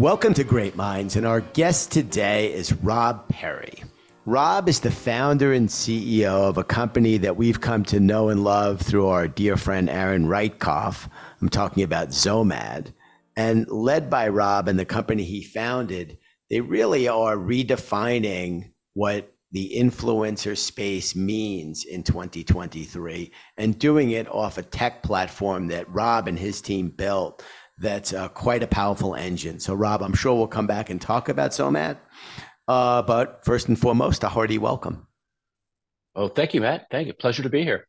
Welcome to Great Minds, and our guest today is Rob Perry. Rob is the founder and CEO of a company that we've come to know and love through our dear friend Aaron Reitkoff. I'm talking about XOMAD. And led by Rob and the company he founded, they really are redefining what the influencer space means in 2023 and doing it off a tech platform that Rob and his team built that's uh, quite a powerful engine. So, Rob, I'm sure we'll come back and talk about XOMAD. Uh, but first and foremost, a hearty welcome. Oh, thank you, Matt. Thank you. Pleasure to be here.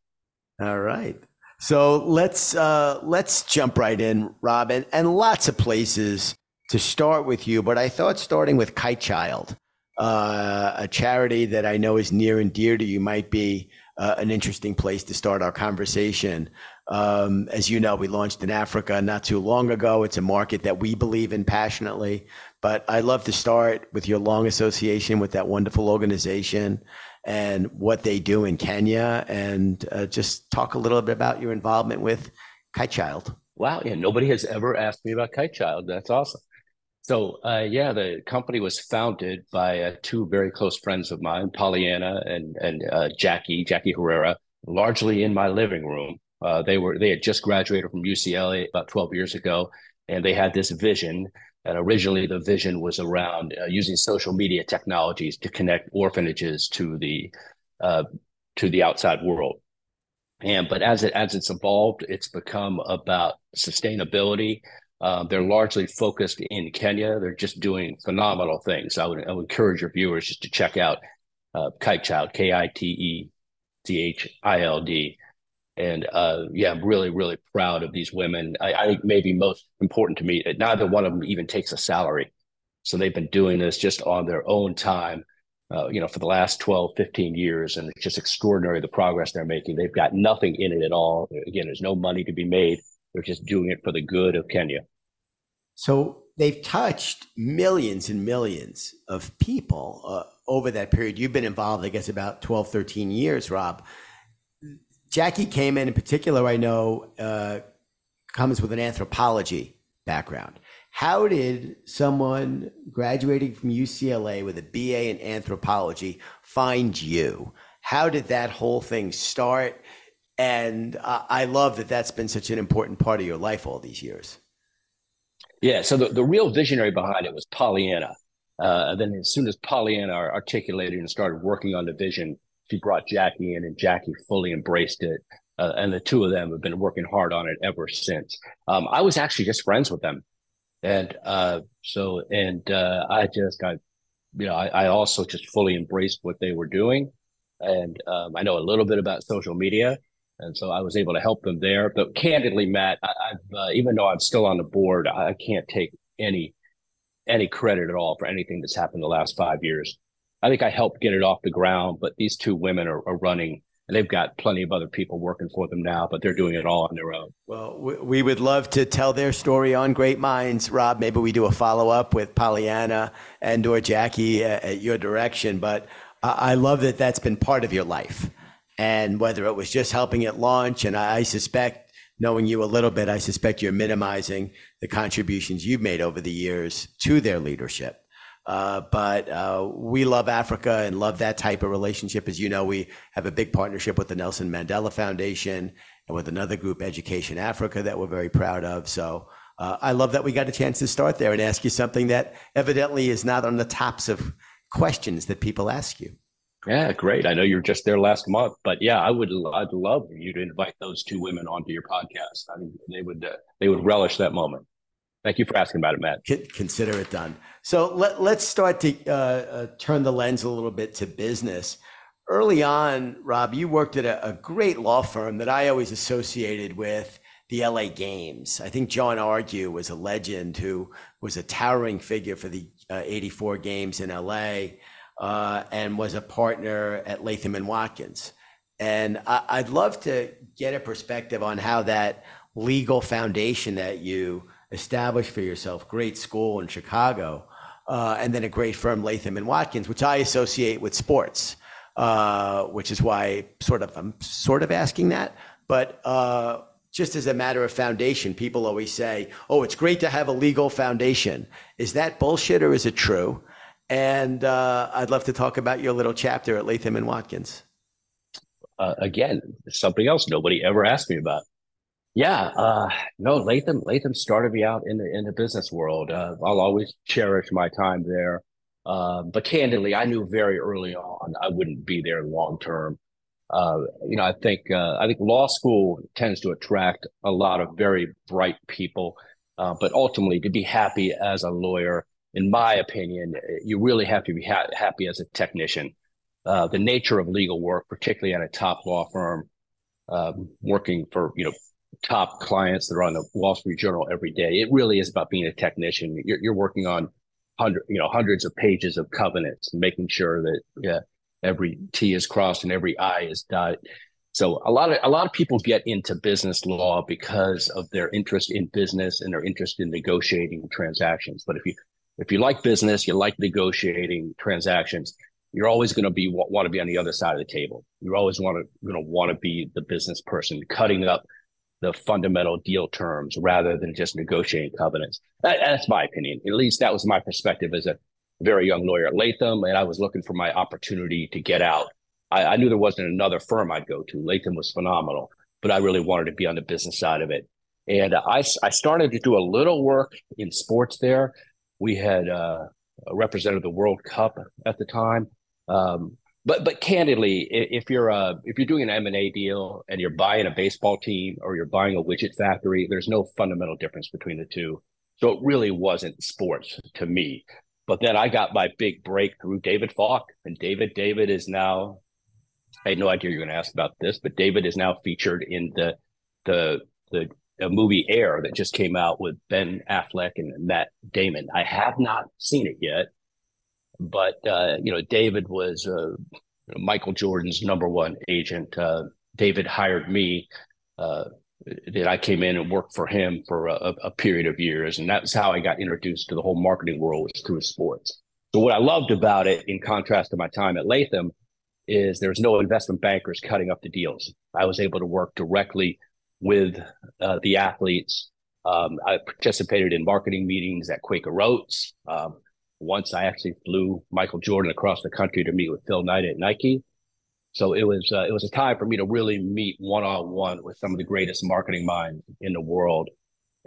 All right. So let's uh, let's jump right in, Rob, and, and lots of places to start with you. But I thought starting with Kite Child, uh, a charity that I know is near and dear to you, might be uh, an interesting place to start our conversation. Um, as you know, we launched in Africa not too long ago. It's a market that we believe in passionately. But I'd love to start with your long association with that wonderful organization and what they do in Kenya, and uh, just talk a little bit about your involvement with Kite Child. Wow, yeah, nobody has ever asked me about Kite Child. That's awesome. So, uh, yeah, the company was founded by uh, two very close friends of mine, Pollyanna and and uh, Jackie, Jackie Herrera, largely in my living room. Uh, they were they had just graduated from UCLA about 12 years ago, and they had this vision. And originally, the vision was around uh, using social media technologies to connect orphanages to the uh, to the outside world. And but as it as it's evolved, it's become about sustainability. Uh, they're largely focused in Kenya. They're just doing phenomenal things. I would, I would encourage your viewers just to check out uh, Kite Child, K I T E C H I L D and uh, yeah, I'm really, really proud of these women. I, I, think maybe most important to me, neither one of them even takes a salary. So they've been doing this just on their own time, uh, you know, for the last 12, 15 years. And it's just extraordinary the progress they're making. They've got nothing in it at all. Again, there's no money to be made. They're just doing it for the good of Kenya. So they've touched millions and millions of people uh, over that period. You've been involved, I guess, about 12, 13 years, Rob. Jackie came in, in particular, I know, uh, comes with an anthropology background. How did someone graduating from UCLA with a BA in anthropology find you? How did that whole thing start? And uh, I love that that's been such an important part of your life all these years. Yeah. So the, the real visionary behind it was Pollyanna. Uh, then as soon as Pollyanna articulated and started working on the vision, she brought Jackie in, and Jackie fully embraced it. Uh, and the two of them have been working hard on it ever since. Um, I was actually just friends with them, and uh, so and uh, I just got, you know, I, I, also just fully embraced what they were doing, and um, I know a little bit about social media, and so I was able to help them there. But candidly, Matt, I, uh, even though I'm still on the board, I can't take any any credit at all for anything that's happened the last five years. I think I helped get it off the ground, but these two women are, are running and they've got plenty of other people working for them now, but they're doing it all on their own. Well, we would love to tell their story on Great Minds, Rob. Maybe we do a follow up with Pollyanna and or Jackie at your direction. But I love that that's been part of your life, and whether it was just helping it launch, and I suspect, knowing you a little bit, I suspect you're minimizing the contributions you've made over the years to their leadership. Uh, but uh, we love Africa and love that type of relationship. As you know, we have a big partnership with the Nelson Mandela Foundation and with another group, Education Africa, that we're very proud of. So uh, I love that we got a chance to start there and ask you something that evidently is not on the tops of questions that people ask you. Yeah, great. I know you're just there last month, but yeah, I would. I'd love you to invite those two women onto your podcast. I mean, they would. Uh, they would relish that moment. Thank you for asking about it, Matt. Consider it done. So let, let's start to uh, uh, turn the lens a little bit to business. Early on, Rob, you worked at a, a, great law firm that I always associated with the LA Games. I think John Argue was a legend who was a towering figure for the uh, 84 games in LA and was a partner at Latham and Watkins. And I'd love to get a perspective on how that legal foundation that you established for yourself, great school in Chicago, uh, and then a great firm, Latham and Watkins, which I associate with sports, uh, which is why sort of I'm sort of asking that. But uh, just as a matter of foundation, people always say, "Oh, it's great to have a legal foundation." Is that bullshit or is it true? And uh, I'd love to talk about your little chapter at Latham and Watkins. Uh, again, something else nobody ever asked me about. Yeah, uh, no, Latham. Latham started me out in the in the business world. Uh, I'll always cherish my time there. Uh, but candidly, I knew very early on I wouldn't be there long term. Uh, you know, I think uh, I think law school tends to attract a lot of very bright people, uh, but ultimately, to be happy as a lawyer, in my opinion, you really have to be ha- happy as a technician. the nature of legal work, particularly at a top law firm, um, working for you know top clients that are on the Wall Street Journal every day. It really is about being a technician. You're, you're working on hundred, you know, hundreds of pages of covenants, making sure that every T is crossed and every I is dotted. So a lot of a lot of people get into business law because of their interest in business and their interest in negotiating transactions. But if you if you like business, you like negotiating transactions, you're always going to be want to be on the other side of the table. You're always want to going to want to be the business person cutting up the fundamental deal terms rather than just negotiating covenants. That, that's my opinion. At least that was my perspective as a very young lawyer at Latham, and I was looking for my opportunity to get out. I, I knew there wasn't another firm I'd go to. Latham was phenomenal, but I really wanted to be on the business side of it. And I, I started to do a little work in sports there. We had uh, represented the World Cup at the time. Um, but but candidly, if you're uh if you're doing an M and A deal and you're buying a baseball team or you're buying a widget factory, there's no fundamental difference between the two. So it really wasn't sports to me. But then I got my big break through David Falk, and David David is now. I had no idea you're going to ask about this, but David is now featured in the the the movie Air that just came out with Ben Affleck and Matt Damon. I have not seen it yet but uh, you know, David was uh, Michael Jordan's number one agent. Uh, David hired me. Uh, that I came in and worked for him for a, a, period of years, and that's how I got introduced to the whole marketing world was through sports. So what I loved about it, in contrast to my time at Latham, is there's no investment bankers cutting up the deals. I was able to work directly with uh, the athletes. Um, I participated in marketing meetings at Quaker Oats. Um, once I actually flew Michael Jordan across the country to meet with Phil Knight at Nike. So it was uh, it was a time for me to really meet one on one with some of the greatest marketing minds in the world.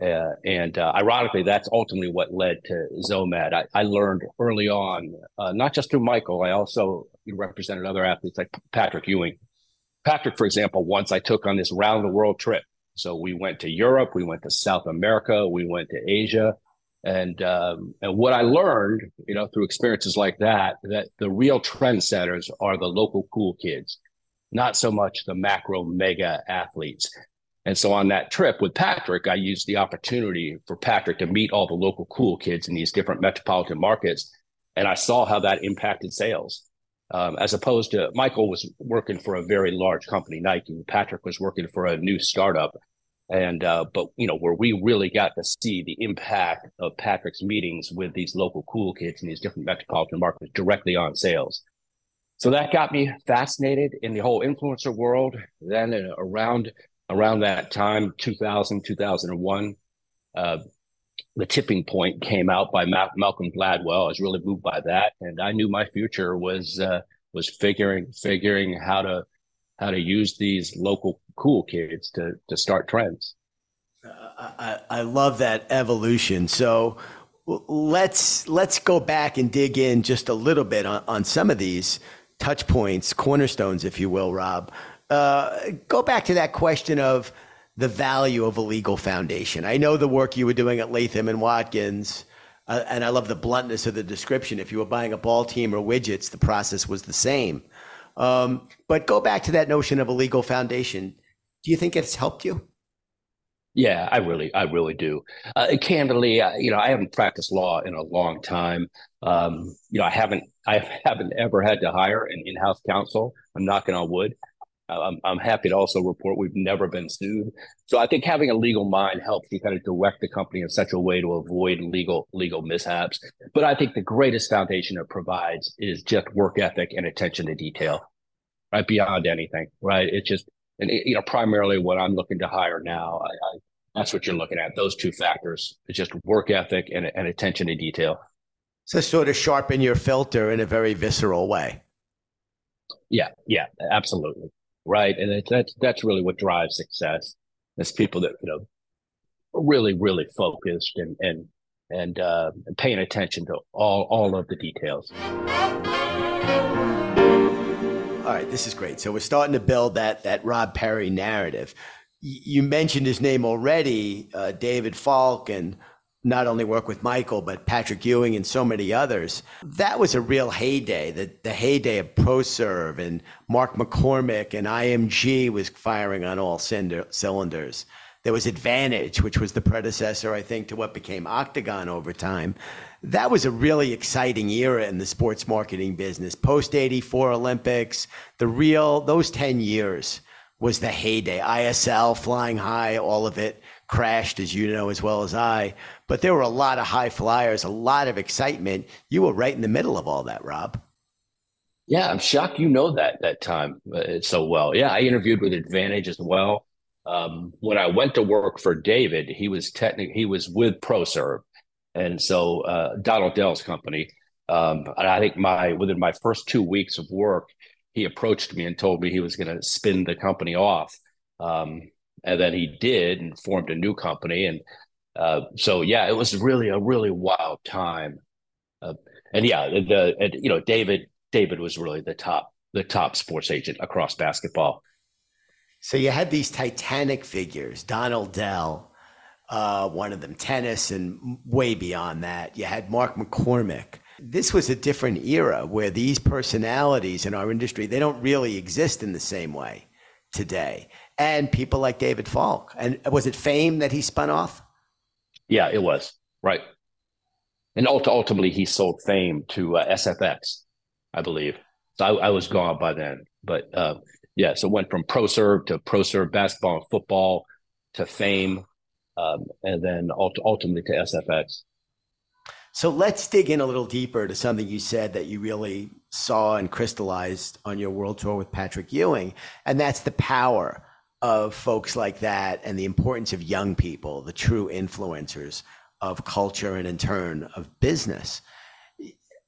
Uh, and uh, ironically, that's ultimately what led to XOMAD. I, I learned early on, uh, not just through Michael, I also represented other athletes like Patrick Ewing. Patrick, for example, once I took on this round the world trip. So we went to Europe, we went to South America, we went to Asia, and um, and what I learned, you know, through experiences like that, that the real trendsetters are the local cool kids, not so much the macro mega athletes. And so on that trip with Patrick, I used the opportunity for Patrick to meet all the local cool kids in these different metropolitan markets, and I saw how that impacted sales. Um, as opposed to Michael was working for a very large company, Nike. Patrick was working for a new startup and uh, but you know where we really got to see the impact of Patrick's meetings with these local cool kids in these different metropolitan markets directly on sales. So that got me fascinated in the whole influencer world. Then uh, around around that time, 2000, 2001, uh, the tipping point came out by Ma- Malcolm Gladwell. I was really moved by that, and I knew my future was uh, was figuring figuring how to how to use these local cool kids to to start trends. I, I love that evolution. So let's let's go back and dig in just a little bit on, on some of these touch points, cornerstones, if you will, Rob. Uh, go back to that question of the value of a legal foundation. I know the work you were doing at Latham and Watkins, uh, and I love the bluntness of the description. If you were buying a ball team or widgets, the process was the same. Um, but go back to that notion of a legal foundation. Do you think it's helped you? Yeah, I really, I really do. Uh, candidly, uh, you know, I haven't practiced law in a long time. Um, you know, I haven't, I haven't ever had to hire an in-house counsel. I'm knocking on wood. I'm, I'm happy to also report we've never been sued. So I think having a legal mind helps you kind of direct the company in such a way to avoid legal legal mishaps. But I think the greatest foundation it provides is just work ethic and attention to detail, right? Beyond anything, right? It's just and you know, primarily what I'm looking to hire now, I, I, that's what you're looking at. Those two factors: it's just work ethic and, and attention to detail. So sort of sharpen your filter in a very visceral way. Yeah, yeah, absolutely, right. And it, that's that's really what drives success. It's people that you know really, really focused and and and, uh, paying attention to all all of the details. All right, this is great. So we're starting to build that that Rob Perry narrative. You mentioned his name already, uh, David Falk, and not only work with Michael, but Patrick Ewing and so many others. That was a real heyday, the, the heyday of ProServe and Mark McCormack and IMG was firing on all cylinders. There was Advantage, which was the predecessor, I think, to what became Octagon over time. That was a really exciting era in the sports marketing business. Post 84 Olympics, the real, those 10 years was the heyday. ISL flying high, all of it crashed, as you know as well as I. But there were a lot of high flyers, a lot of excitement. You were right in the middle of all that, Rob. Yeah, I'm shocked you know that that time uh, so well. Yeah, I interviewed with Advantage as well. Um, when I went to work for David, he was technically he was with ProServe, and so uh, Donald Dell's company. Um, and I think my within my first two weeks of work, he approached me and told me he was going to spin the company off. Um, and then he did and formed a new company. And uh, so yeah, it was really a really wild time. Uh, and yeah, the and, you know David David was really the top the top sports agent across basketball. So you had these titanic figures, Donald Dell, uh, one of them tennis, and way beyond that, you had Mark McCormack. This was a different era where these personalities in our industry they don't really exist in the same way today. And people like David Falk. And was it Fame that he spun off? Yeah, it was right. And ultimately, he sold Fame to uh, SFX, I believe. So I, I was gone by then, but. Uh, yeah, so it went from ProServe to ProServe basketball and football to Fame, um, and then ultimately to SFX. So let's dig in a little deeper to something you said that you really saw and crystallized on your world tour with Patrick Ewing, and that's the power of folks like that and the importance of young people, the true influencers of culture and in turn of business.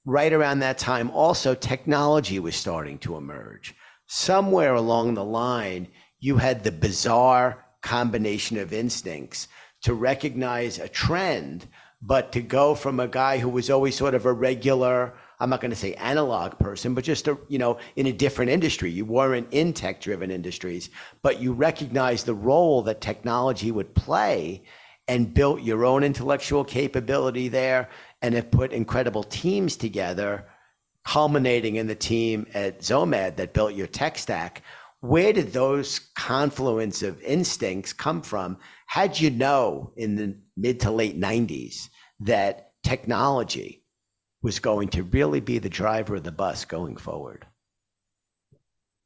Right around that time, also technology was starting to emerge somewhere along the line, you had the bizarre combination of instincts to recognize a trend, but to go from a guy who was always sort of a regular, I'm not going to say analog person, but just a, you know, in a different industry. You weren't in tech driven industries, but you recognized the role that technology would play and built your own intellectual capability there and have put incredible teams together culminating in the team at XOMAD that built your tech stack. Where did those confluence of instincts come from? Had you know in the mid to late 90s that technology was going to really be the driver of the bus going forward?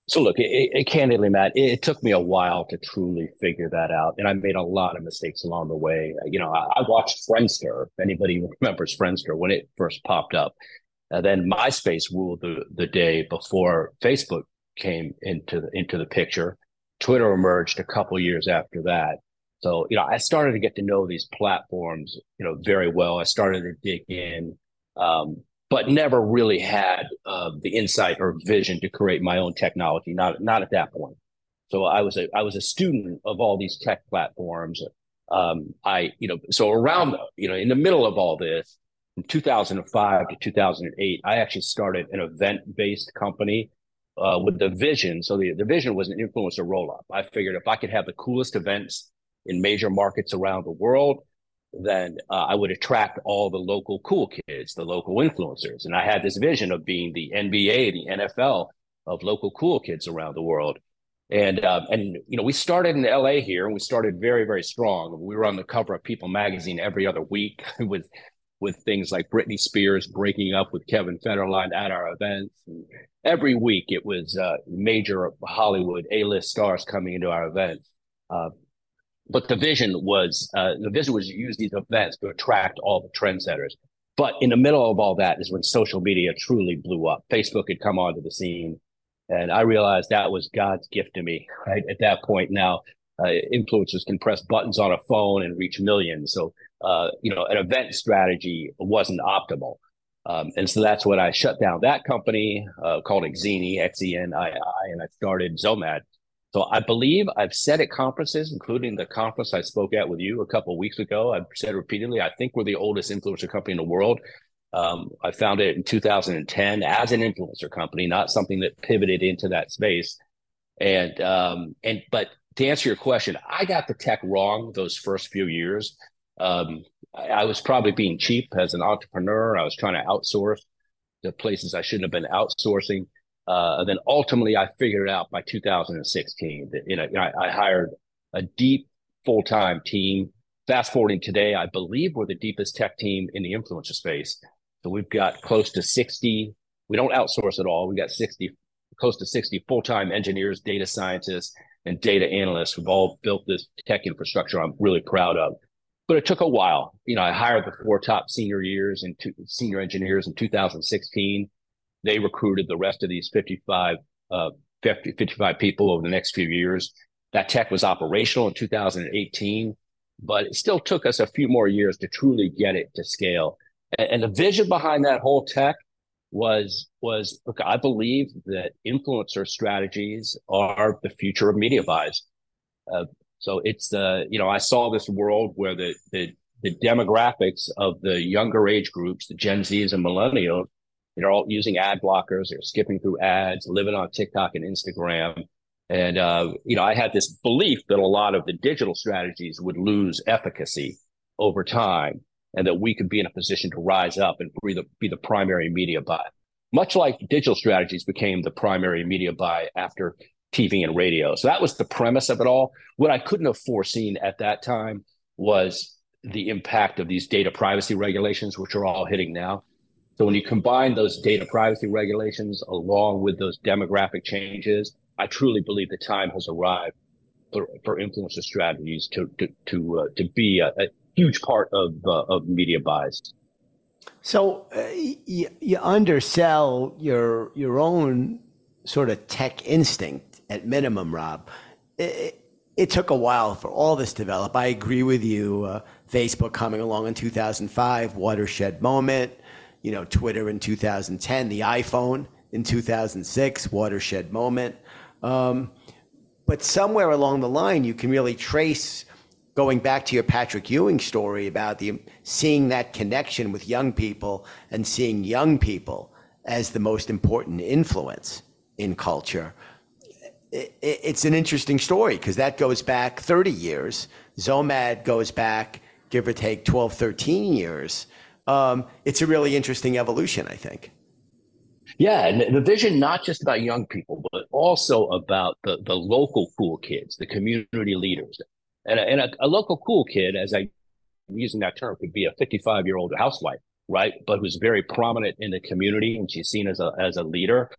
So look, it, it, candidly, Matt, it, it, took me a while to truly figure that out, and I made a lot of mistakes along the way. You know, I, I watched Friendster. If anybody remembers Friendster when it first popped up, and then MySpace ruled the, the day before Facebook came into the, into the picture. Twitter emerged a couple years after that. So, you know, I started to get to know these platforms, you know, very well. I started to dig in, um, but never really had uh, the insight or vision to create my own technology. Not not at that point. So I was a I was a student of all these tech platforms. Um, I, you know, so around, you know, in the middle of all this, from 2005 to 2008, I actually started an event based company uh, with the vision. So the, the vision was an influencer roll up. I figured if I could have the coolest events in major markets around the world, then uh, I would attract all the local cool kids, the local influencers. And I had this vision of being the NBA, the NFL of local cool kids around the world. And uh, and you know we started in LA here, and we started very very strong. We were on the cover of People magazine every other week with with things like Britney Spears breaking up with Kevin Federline at our events. And every week it was uh, major Hollywood A-list stars coming into our events. Uh, but the vision was uh, the vision was to use these events to attract all the trendsetters. But in the middle of all that is when social media truly blew up. Facebook had come onto the scene, And I realized that was God's gift to me, right? At that point now, uh, influencers can press buttons on a phone and reach millions. So, uh, you know, an event strategy wasn't optimal. Um, and so that's when I shut down that company uh, called Xenii, X E N I I, and I started XOMAD. So I believe I've said at conferences, including the conference I spoke at with you a couple weeks ago. I've said repeatedly, I think we're the oldest influencer company in the world. Um, I founded it in 2010 as an influencer company, not something that pivoted into that space. And um, and but to answer your question, I got the tech wrong those first few years. Um, I, I, was probably being cheap as an entrepreneur. I was trying to outsource to places I shouldn't have been outsourcing. Uh, then ultimately, I figured it out by 2016. That, you know, I, I hired a deep full time team. Fast forwarding today, I believe we're the deepest tech team in the influencer space. So we've got close to 60. We don't outsource at all. We've got 60, close to 60 full time engineers, data scientists, and data analysts We've all built this tech infrastructure I'm really proud of. But it took a while. You know, I hired the four top senior years and senior engineers in 2016. They recruited the rest of these 55, uh, 50, 55 people over the next few years. That tech was operational in 2018, but it still took us a few more years to truly get it to scale. And, and the vision behind that whole tech was was look, I believe that influencer strategies are the future of media buys. Uh, so it's the you know I saw this world where the the the demographics of the younger age groups, the Gen Zs and millennials, they're all using ad blockers. They're skipping through ads, living on TikTok and Instagram. And uh, you know, I had this belief that a lot of the digital strategies would lose efficacy over time and that we could be in a position to rise up and be the, be the primary media buy. Much like digital strategies became the primary media buy after TV and radio. So that was the premise of it all. What I couldn't have foreseen at that time was the impact of these data privacy regulations, which are all hitting now. So when you combine those data privacy regulations along with those demographic changes, I truly believe the time has arrived for, for influencer strategies to to to, uh, to be a, a, huge part of uh, of media buys. So uh, you, you undersell your your own sort of tech instinct at minimum, Rob. It, it took a while for all this to develop. I agree with you. Uh, Facebook coming along in 2005, watershed moment. You know, Twitter in 2010, the iPhone in 2006, watershed moment. Um, but somewhere along the line, you can really trace going back to your Patrick Ewing story about the seeing that connection with young people and seeing young people as the most important influence in culture. it's an interesting story because that goes back 30 years. XOMAD goes back, give or take, 12, 13 years. Um, it's a really interesting evolution, I think. Yeah, and the vision not just about young people, but also about the the local cool kids, the community leaders, and a, and a, a local cool kid, as I am using that term, could be a 55 year old housewife, right? But who's very prominent in the community and she's seen as a, as a leader.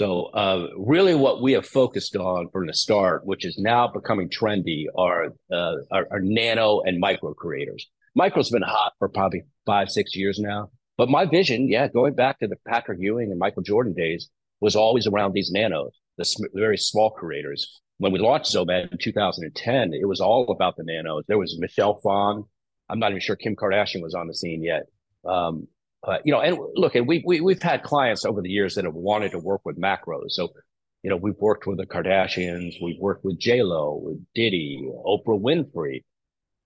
So, uh, really, what we have focused on from the start, which is now becoming trendy, are, uh, are, are nano and micro creators. Micro's been hot for probably five, six years now. But my vision, yeah, going back to the Patrick Ewing and Michael Jordan days, was always around these nanos, the sm- very small creators when we launched XOMAD in 2010, it was all about the nanos. There was Michelle Phan. I'm not even sure Kim Kardashian was on the scene yet. Um, but you know, and look, and we, we we've had clients over the years that have wanted to work with macros. So, you know, we've worked with the Kardashians, we've worked with J Lo, with Diddy, Oprah Winfrey,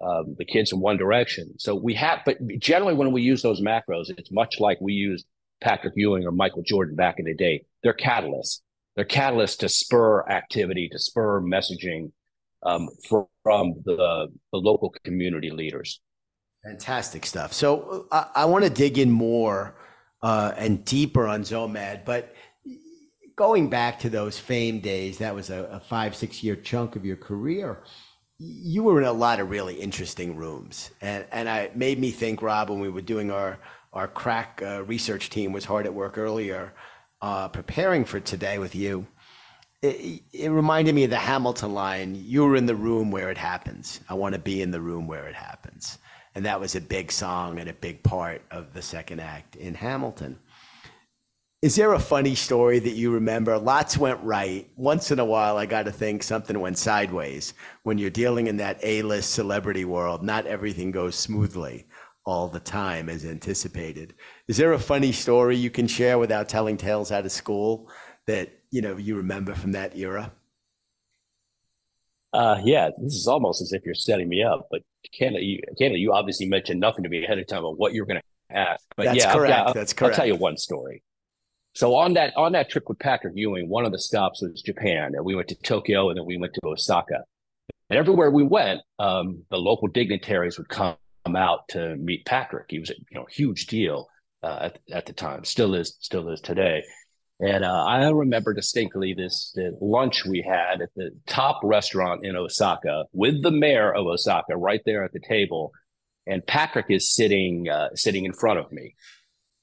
um, the kids in One Direction. So we have, but generally when we use those macros, it's much like we used Patrick Ewing or Michael Jordan back in the day. They're catalysts they're catalysts to spur activity, to spur messaging um, from, from the, the local community leaders. Fantastic stuff. So I, I want to dig in more uh, and deeper on XOMAD, but going back to those fame days, that was a, a, five, six year chunk of your career. You were in a lot of really interesting rooms, and and I made me think, Rob, when we were doing our our crack uh, research team was hard at work earlier uh, preparing for today with you, it, it, reminded me of the Hamilton line You were in the room where it happens. I want to be in the room where it happens. And that was a big song and a big part of the second act in Hamilton. Is there a funny story that you remember? Lots went right. Once in a while, I got to think something went sideways. When you're dealing in that A list celebrity world, not everything goes smoothly all the time as anticipated. Is there a funny story you can share without telling tales out of school that you know you remember from that era? Uh, yeah, this is almost as if you're setting me up. But Canada, you, Canada, you obviously mentioned nothing to me ahead of time of what you're going to ask. But That's yeah, correct. I'll, That's correct. I'll tell you one story. So on that on that trip with Patrick Ewing, one of the stops was Japan, and we went to Tokyo, and then we went to Osaka. And everywhere we went, um, the local dignitaries would come out to meet Patrick. He was a you know huge deal uh, at, at the time, still is still is today. And uh, I remember distinctly this the lunch we had at the top restaurant in Osaka with the mayor of Osaka right there at the table, and Patrick is sitting uh, sitting in front of me.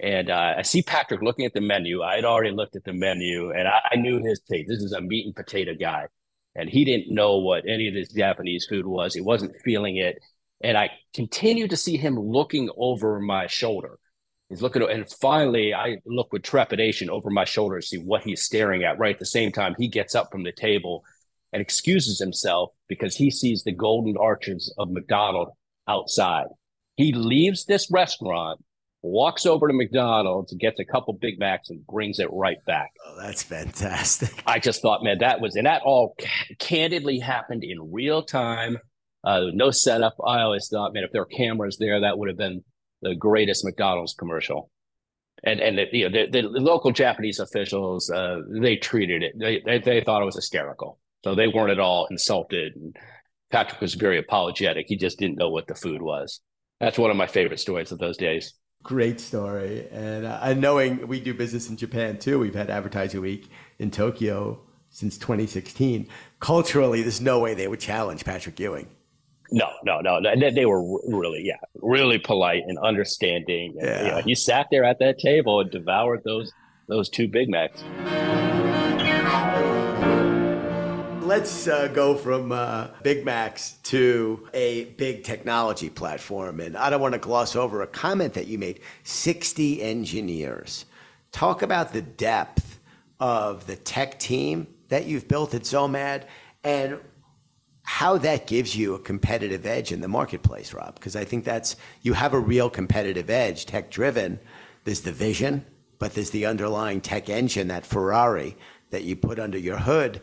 And uh, I see Patrick looking at the menu. I had already looked at the menu, and I, I knew his taste. This is a meat and potato guy, and he didn't know what any of this Japanese food was. He wasn't feeling it, and I continued to see him looking over my shoulder. He's looking, and finally, I look with trepidation over my shoulder to see what he's staring at. Right at the same time, he gets up from the table and excuses himself because he sees the golden arches of McDonald outside. He leaves this restaurant walks over to McDonald's, gets a couple Big Macs, and brings it right back. Oh, that's fantastic. I just thought, man, that was, and that all ca- candidly happened in real time. Uh, no setup. I always thought, man, if there were cameras there, that would have been the greatest McDonald's commercial. And and the, you know the, the local Japanese officials, uh, they treated it. They, they they thought it was hysterical. So they weren't at all insulted. And Patrick was very apologetic. He just didn't know what the food was. That's one of my favorite stories of those days. Great story. And uh, knowing we do business in Japan too, we've had Advertising Week in Tokyo since 2016. Culturally, there's no way they would challenge Patrick Ewing. No, no, no. They, they were really, yeah, really polite and understanding. And, Yeah. you know, he sat there at that table and devoured those those two Big Macs. Let's uh, go from uh, Big Macs to a big technology platform. And I don't want to gloss over a comment that you made 60 engineers. Talk about the depth of the tech team that you've built at XOMAD and how that gives you a competitive edge in the marketplace, Rob. Because I think that's, you have a real competitive edge, tech driven. There's the vision, but there's the underlying tech engine, that Ferrari that you put under your hood.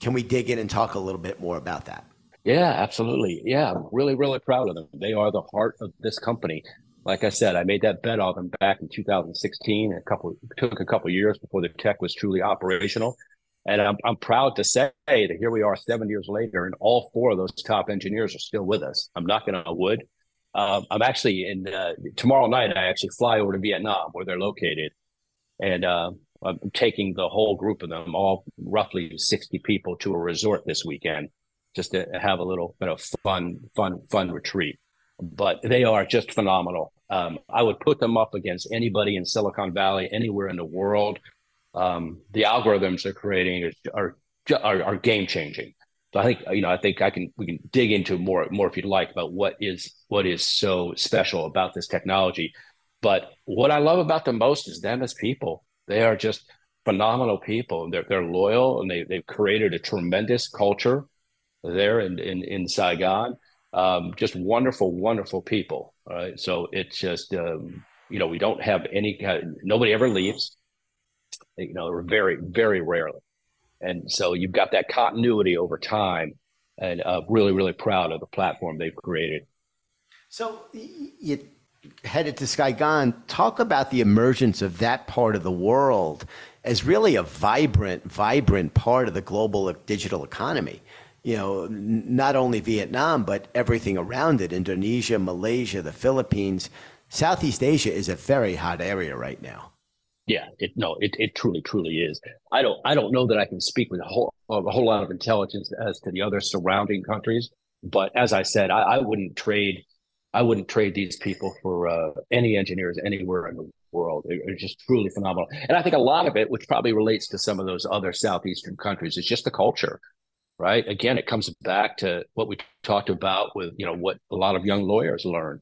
Can we dig in and talk a little bit more about that? Yeah, absolutely. Yeah, I'm really, really proud of them. They are the heart of this company. Like I said, I made that bet on them back in 2016. A couple took a couple years before the tech was truly operational, and I'm I'm proud to say that here we are, seven years later, and all four of those top engineers are still with us. I'm knocking on wood. Um, I'm actually in uh, tomorrow night. I actually fly over to Vietnam, where they're located, and uh, I'm taking the whole group of them, all roughly 60 people, to a resort this weekend, just to have a little bit of fun, fun, fun retreat. But they are just phenomenal. Um, I would put them up against anybody in Silicon Valley, anywhere in the world. Um, the algorithms they're creating are are, are, are game changing. So I think you know I think I can we can dig into more more if you'd like about what is what is so special about this technology. But what I love about them most is them as people. They are just phenomenal people. They're they're loyal and they they've created a tremendous culture there in in, in Saigon. Um, just wonderful, wonderful people. Right. So it's just um, you know we don't have any. Nobody ever leaves. You know, very very rarely, and so you've got that continuity over time. And uh, really, really proud of the platform they've created. So you headed to Saigon. Talk about the emergence of that part of the world as really a vibrant, vibrant part of the global digital economy. You know, not only Vietnam, but everything around it Indonesia, Malaysia, the Philippines. Southeast Asia is a very hot area right now. Yeah, it no, it, it truly, truly is. I don't I don't know that I can speak with a whole a whole lot of intelligence as to the other surrounding countries, but as I said, I, I wouldn't trade I wouldn't trade these people for uh, any engineers anywhere in the world. They're just truly phenomenal, and I think a lot of it, which probably relates to some of those other southeastern countries, is just the culture. Right. Again, it comes back to what we talked about with you know what a lot of young lawyers learn.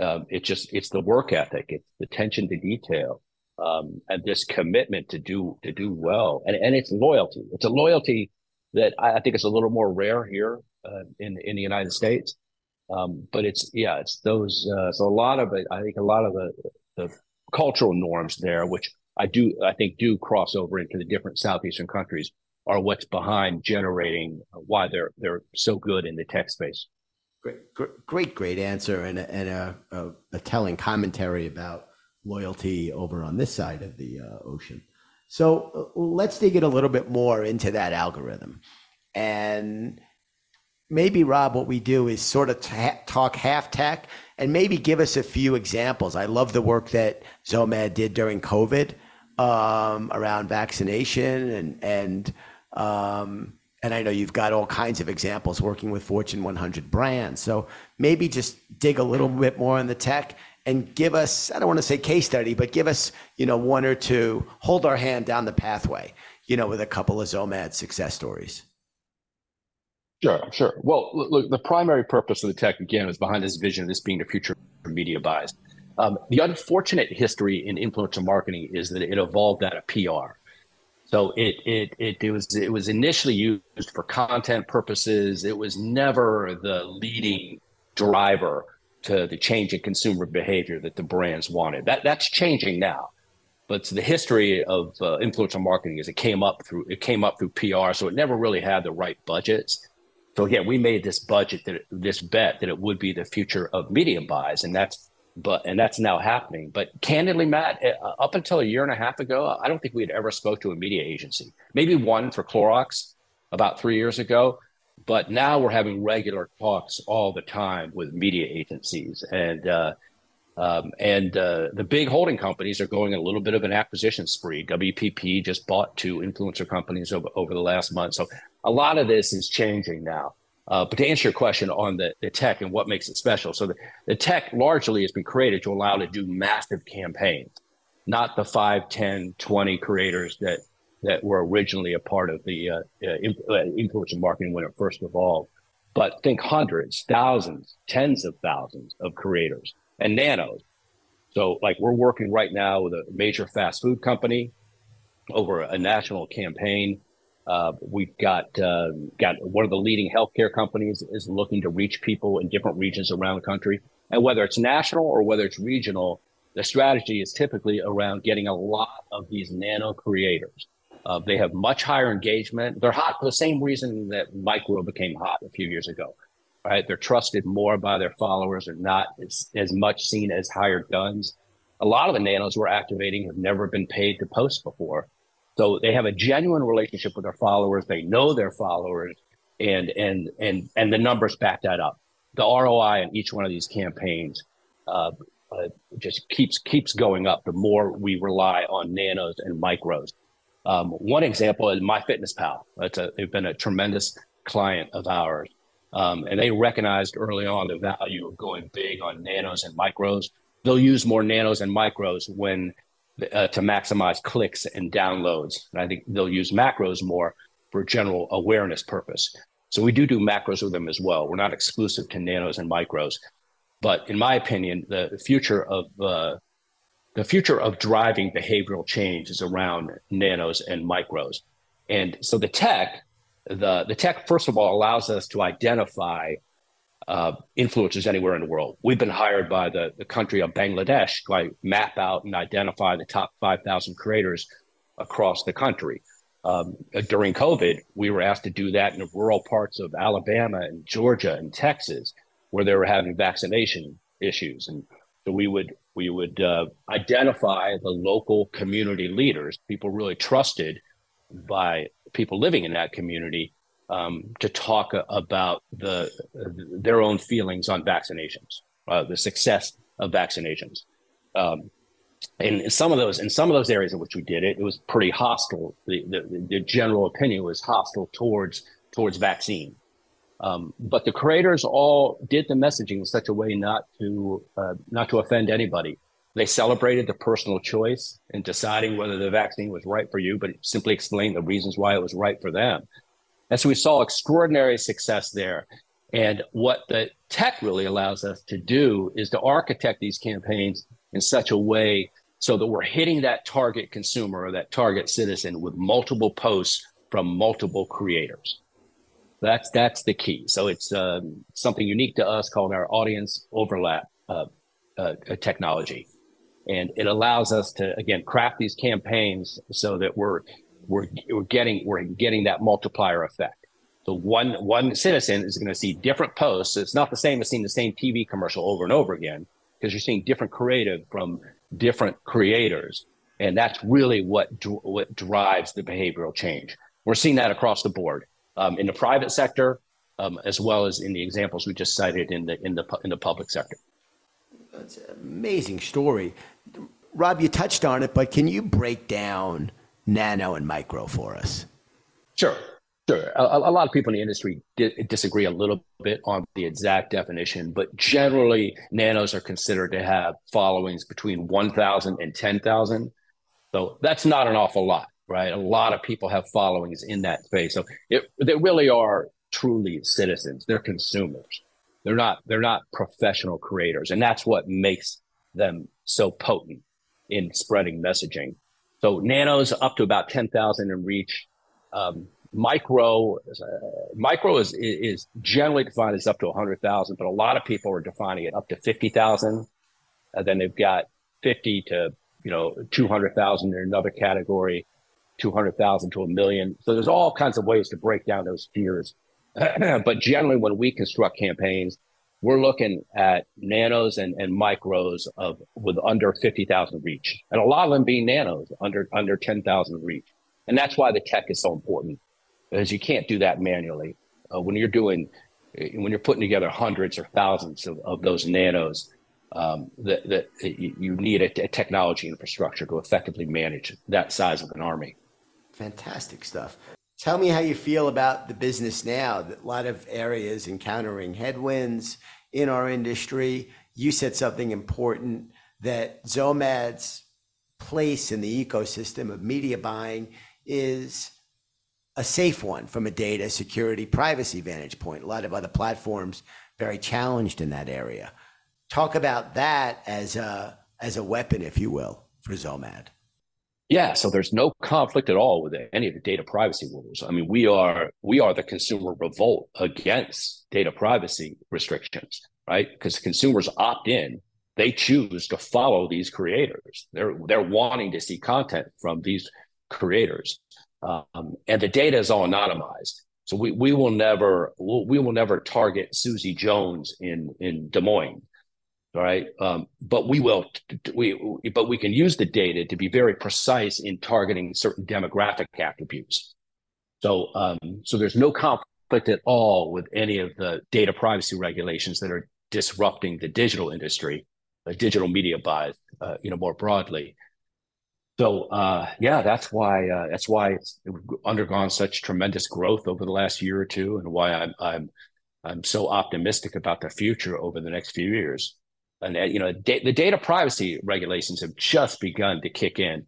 Um, it just it's the work ethic, it's the attention to detail um, and this commitment to do to do well, and and it's loyalty. It's a loyalty that I, I think is a little more rare here uh, in in the United States. Um, but it's yeah, it's those. Uh, so a lot of it, I think, a lot of the the cultural norms there, which I do, I think, do cross over into the different southeastern countries, are what's behind generating why they're they're so good in the tech space. Great, great, great answer, and a, and a, a, a telling commentary about loyalty over on this side of the uh, ocean. So uh, let's dig it a little bit more into that algorithm, and maybe Rob, what we do is sort of talk half tech and maybe give us a few examples. I love the work that XOMAD did during COVID um, around vaccination and and um, and I know you've got all kinds of examples working with Fortune 100 brands. So maybe just dig a little bit more on the tech and give us I don't want to say case study, but give us you know one or two, hold our hand down the pathway, you know, with a couple of XOMAD success stories. Sure, sure. Well, look, the primary purpose of the tech again is behind this vision of this being the future of media buys. Um, the unfortunate history in influencer marketing is that it evolved out of PR. So it, it it it was it was initially used for content purposes. It was never the leading driver to the change in consumer behavior that the brands wanted. That that's changing now. But the history of uh, influencer marketing is it came up through it came up through PR, so it never really had the right budgets. So again, we made this budget that this bet that it would be the future of medium buys, and that's but and that's now happening. But candidly, Matt, eh, uh, up until a year and a half ago, I don't think we had ever spoke to a media agency. Maybe one for Clorox about three years ago, but now we're having regular talks all the time with media agencies, and uh, um, and uh, the big holding companies are going a little bit of an acquisition spree. WPP just bought two influencer companies over, over the last month, so a lot of this is changing now. Uh, but to answer your question on the, the tech and what makes it special, so the, the tech largely has been created to allow to do massive campaigns, not the 5, 10, 20 creators that that were originally a part of the uh, uh, uh influencer marketing when it first evolved. But think hundreds, thousands, tens of thousands of creators and nanos. So, like, we're working right now with a major fast food company over a national campaign uh, we've got uh, got one of the leading healthcare companies is looking to reach people in different regions around the country, and whether it's national or whether it's regional, the strategy is typically around getting a lot of these nano creators. Uh, they have much higher engagement. They're hot for the same reason that micro became hot a few years ago. Right? They're trusted more by their followers. They're not as, as much seen as hired guns. A lot of the nanos we're activating have never been paid to post before so they have a genuine relationship with their followers. They know their followers, and and and and the numbers back that up. The ROI on each one of these campaigns uh, uh, just keeps keeps going up. The more we rely on nanos and micros. Um, one example is MyFitnessPal. That's a, they've been a tremendous client of ours, um, and they recognized early on the value of going big on nanos and micros. They'll use more nanos and micros when uh, to maximize clicks and downloads. And I think they'll use macros more for general awareness purpose. So we do do macros with them as well. We're not exclusive to nanos and micros, but in my opinion, the future of uh, the future of driving behavioral change is around nanos and micros. And so the tech, the the tech first of all allows us to identify uh, influencers anywhere in the world. We've been hired by the, the country of Bangladesh to map out and identify the top 5,000 creators across the country. Um, during COVID, we were asked to do that in the rural parts of Alabama and Georgia and Texas, where they were having vaccination issues. And so we would we would uh, identify the local community leaders, people really trusted by people living in that community, um, to talk about the their own feelings on vaccinations, uh, the success of vaccinations. Um, in some of those, in some of those areas in which we did it, it was pretty hostile. The, the, the general opinion was hostile towards towards vaccine. Um, but the creators all did the messaging in such a way not to uh, not to offend anybody. They celebrated the personal choice in deciding whether the vaccine was right for you, but simply explained the reasons why it was right for them. And so we saw extraordinary success there. And what the tech really allows us to do is to architect these campaigns in such a way so that we're hitting that target consumer or that target citizen with multiple posts from multiple creators. That's that's the key. So it's um, something unique to us called our audience overlap uh, uh, technology, and it allows us to again craft these campaigns so that we're we're we're getting we're getting that multiplier effect. So one one citizen is going to see different posts. It's not the same as seeing the same TV commercial over and over again because you're seeing different creative from different creators, and that's really what what drives the behavioral change. We're seeing that across the board um, in the private sector, um, as well as in the examples we just cited in the in the in the public sector. That's an amazing story, Rob. You touched on it, but can you break down nano and micro for us? Sure. Sure. A, a, lot of people in the industry di- disagree a little bit on the exact definition, but generally, nanos are considered to have followings between 1,000 and 10,000. So that's not an awful lot, right? A lot of people have followings in that space. So it, they really are truly citizens. They're consumers. They're not. They're not professional creators, and that's what makes them so potent in spreading messaging. So nanos up to about 10,000 in reach. Um, micro uh, micro is is generally defined as up to 100,000, but a lot of people are defining it up to 50,000. And then they've got 50 to you know 200,000 in another category, 200,000 to a million. So there's all kinds of ways to break down those tiers. but generally, when we construct campaigns, we're looking at nanos and, and micros of with under 50,000 reach, and a lot of them being nanos under under 10,000 reach. And that's why the tech is so important because you can't do that manually. Uh, when you're doing, when you're putting together hundreds or thousands of, of those nanos, um, that, that you need a, a, technology infrastructure to effectively manage that size of an army. Fantastic stuff. Tell me how you feel about the business now. A lot of areas encountering headwinds in our industry. You said something important that XOMAD's place in the ecosystem of media buying is a safe one from a data security privacy vantage point. A lot of other platforms very challenged in that area. Talk about that as a as a weapon, if you will, for Zomad. Yeah, so there's no conflict at all with any of the data privacy rules. I mean, we are we are the consumer revolt against data privacy restrictions, right? Because consumers opt in, they choose to follow these creators. They're they're wanting to see content from these creators. Um, and the data is all anonymized. So we, we will never we'll, we will never target Susie Jones in in Des Moines, right? Um, but we will we but we can use the data to be very precise in targeting certain demographic attributes. So um, so there's no conflict at all with any of the data privacy regulations that are disrupting the digital industry, the digital media buys, uh, you know, more broadly. So uh, yeah, that's why uh, that's why it's undergone such tremendous growth over the last year or two, and why I'm I'm I'm so optimistic about the future over the next few years. And you know, the data privacy regulations have just begun to kick in,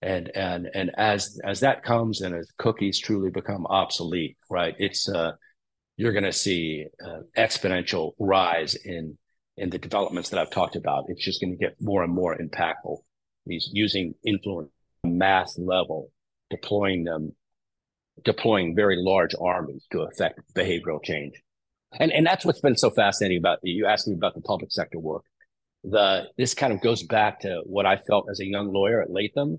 and and and as as that comes and as cookies truly become obsolete, right? It's uh, you're going to see uh, exponential rise in in the developments that I've talked about. It's just going to get more and more impactful. He's using influence mass level, deploying them, deploying very large armies to affect behavioral change. And and that's what's been so fascinating about you asked me about the public sector work. The this kind of goes back to what I felt as a young lawyer at Latham,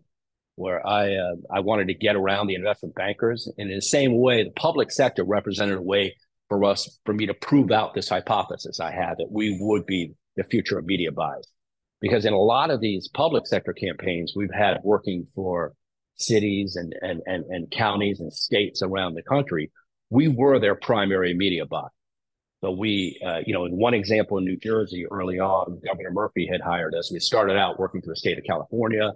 where I uh, I wanted to get around the investment bankers. And in the same way, the public sector represented a way for us for me to prove out this hypothesis I had that we would be the future of media buys because in a lot of these public sector campaigns we've had working for cities and, and, and, and counties and states around the country, we were their primary media buy. So we, uh, you know, in one example in New Jersey early on, Governor Murphy had hired us. We started out working for the state of California,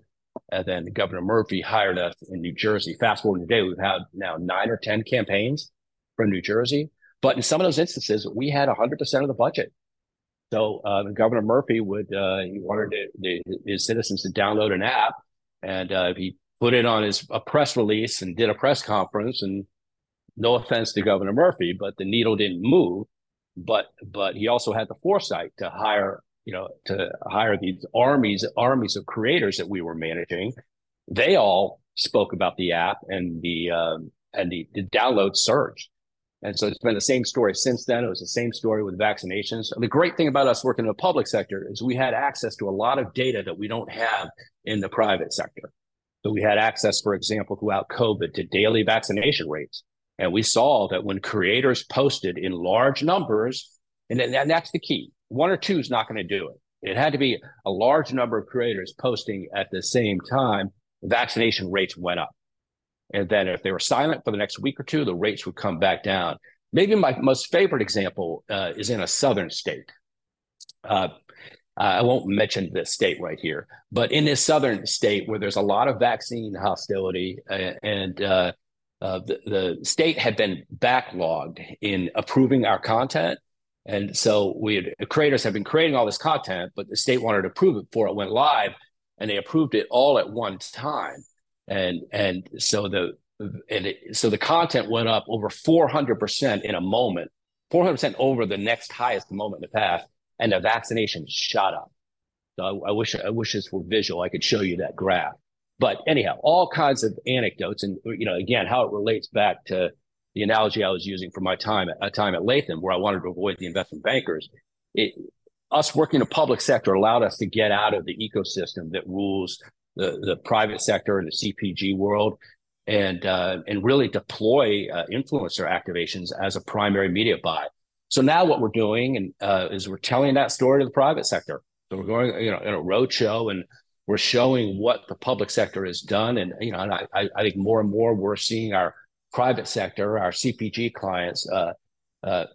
and then Governor Murphy hired us in New Jersey. Fast forward today, we've had now nine or 10 campaigns from New Jersey. But in some of those instances, we had 100% of the budget. So uh, Governor Murphy would uh, he wanted to, the, his citizens to download an app, and uh, he put it on his a press release and did a press conference. And no offense to Governor Murphy, but the needle didn't move. But but he also had the foresight to hire you know, to hire these armies, armies of creators that we were managing. They all spoke about the app and the um, and the, the download surge. And so it's been the same story since then. It was the same story with vaccinations. And the great thing about us working in the public sector is we had access to a lot of data that we don't have in the private sector. So we had access, for example, throughout COVID to daily vaccination rates. And we saw that when creators posted in large numbers, and, and that's the key, one or two is not going to do it. It had to be a large number of creators posting at the same time, vaccination rates went up. And then if they were silent for the next week or two, the rates would come back down. Maybe my most favorite example uh, is in a southern state. Uh, I won't mention this state right here, but in this southern state where there's a lot of vaccine hostility uh, and uh, uh, the, the state had been backlogged in approving our content. And so we had, creators have been creating all this content, but the state wanted to approve it before it went live, and they approved it all at one time. And and so the and it, so the content went up over 400% in a moment 400% over the next highest moment in the past and the vaccination shot up. So I, I, wish i wish this were visual. I could show you that graph but anyhow all kinds of anecdotes and you know again how it relates back to the analogy i was using for my time at a time at latham where i wanted to avoid the investment bankers it, us working in the public sector allowed us to get out of the ecosystem that rules the, the private sector and the CPG world and uh, and really deploy uh, influencer activations as a primary media buy. So now what we're doing and uh, is we're telling that story to the private sector. So we're going, you know, in a roadshow and we're showing what the public sector has done. And you know, and I, I think more and more we're seeing our private sector, our CPG clients, uh, uh,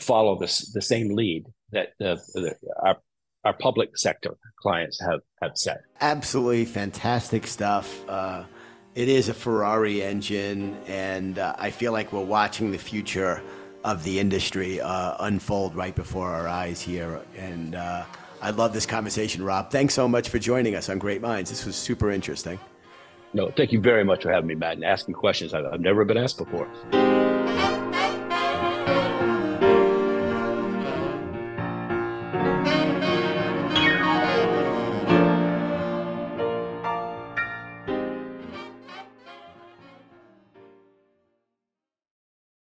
follow this the same lead that the, the, our our public sector clients have have said. Absolutely fantastic stuff. Uh, it is a Ferrari engine, and uh, I feel like we're watching the future of the industry uh, unfold right before our eyes here. And uh, I love this conversation, Rob. Thanks so much for joining us on Great Minds. This was super interesting. No, thank you very much for having me, Matt, and asking questions I've never been asked before.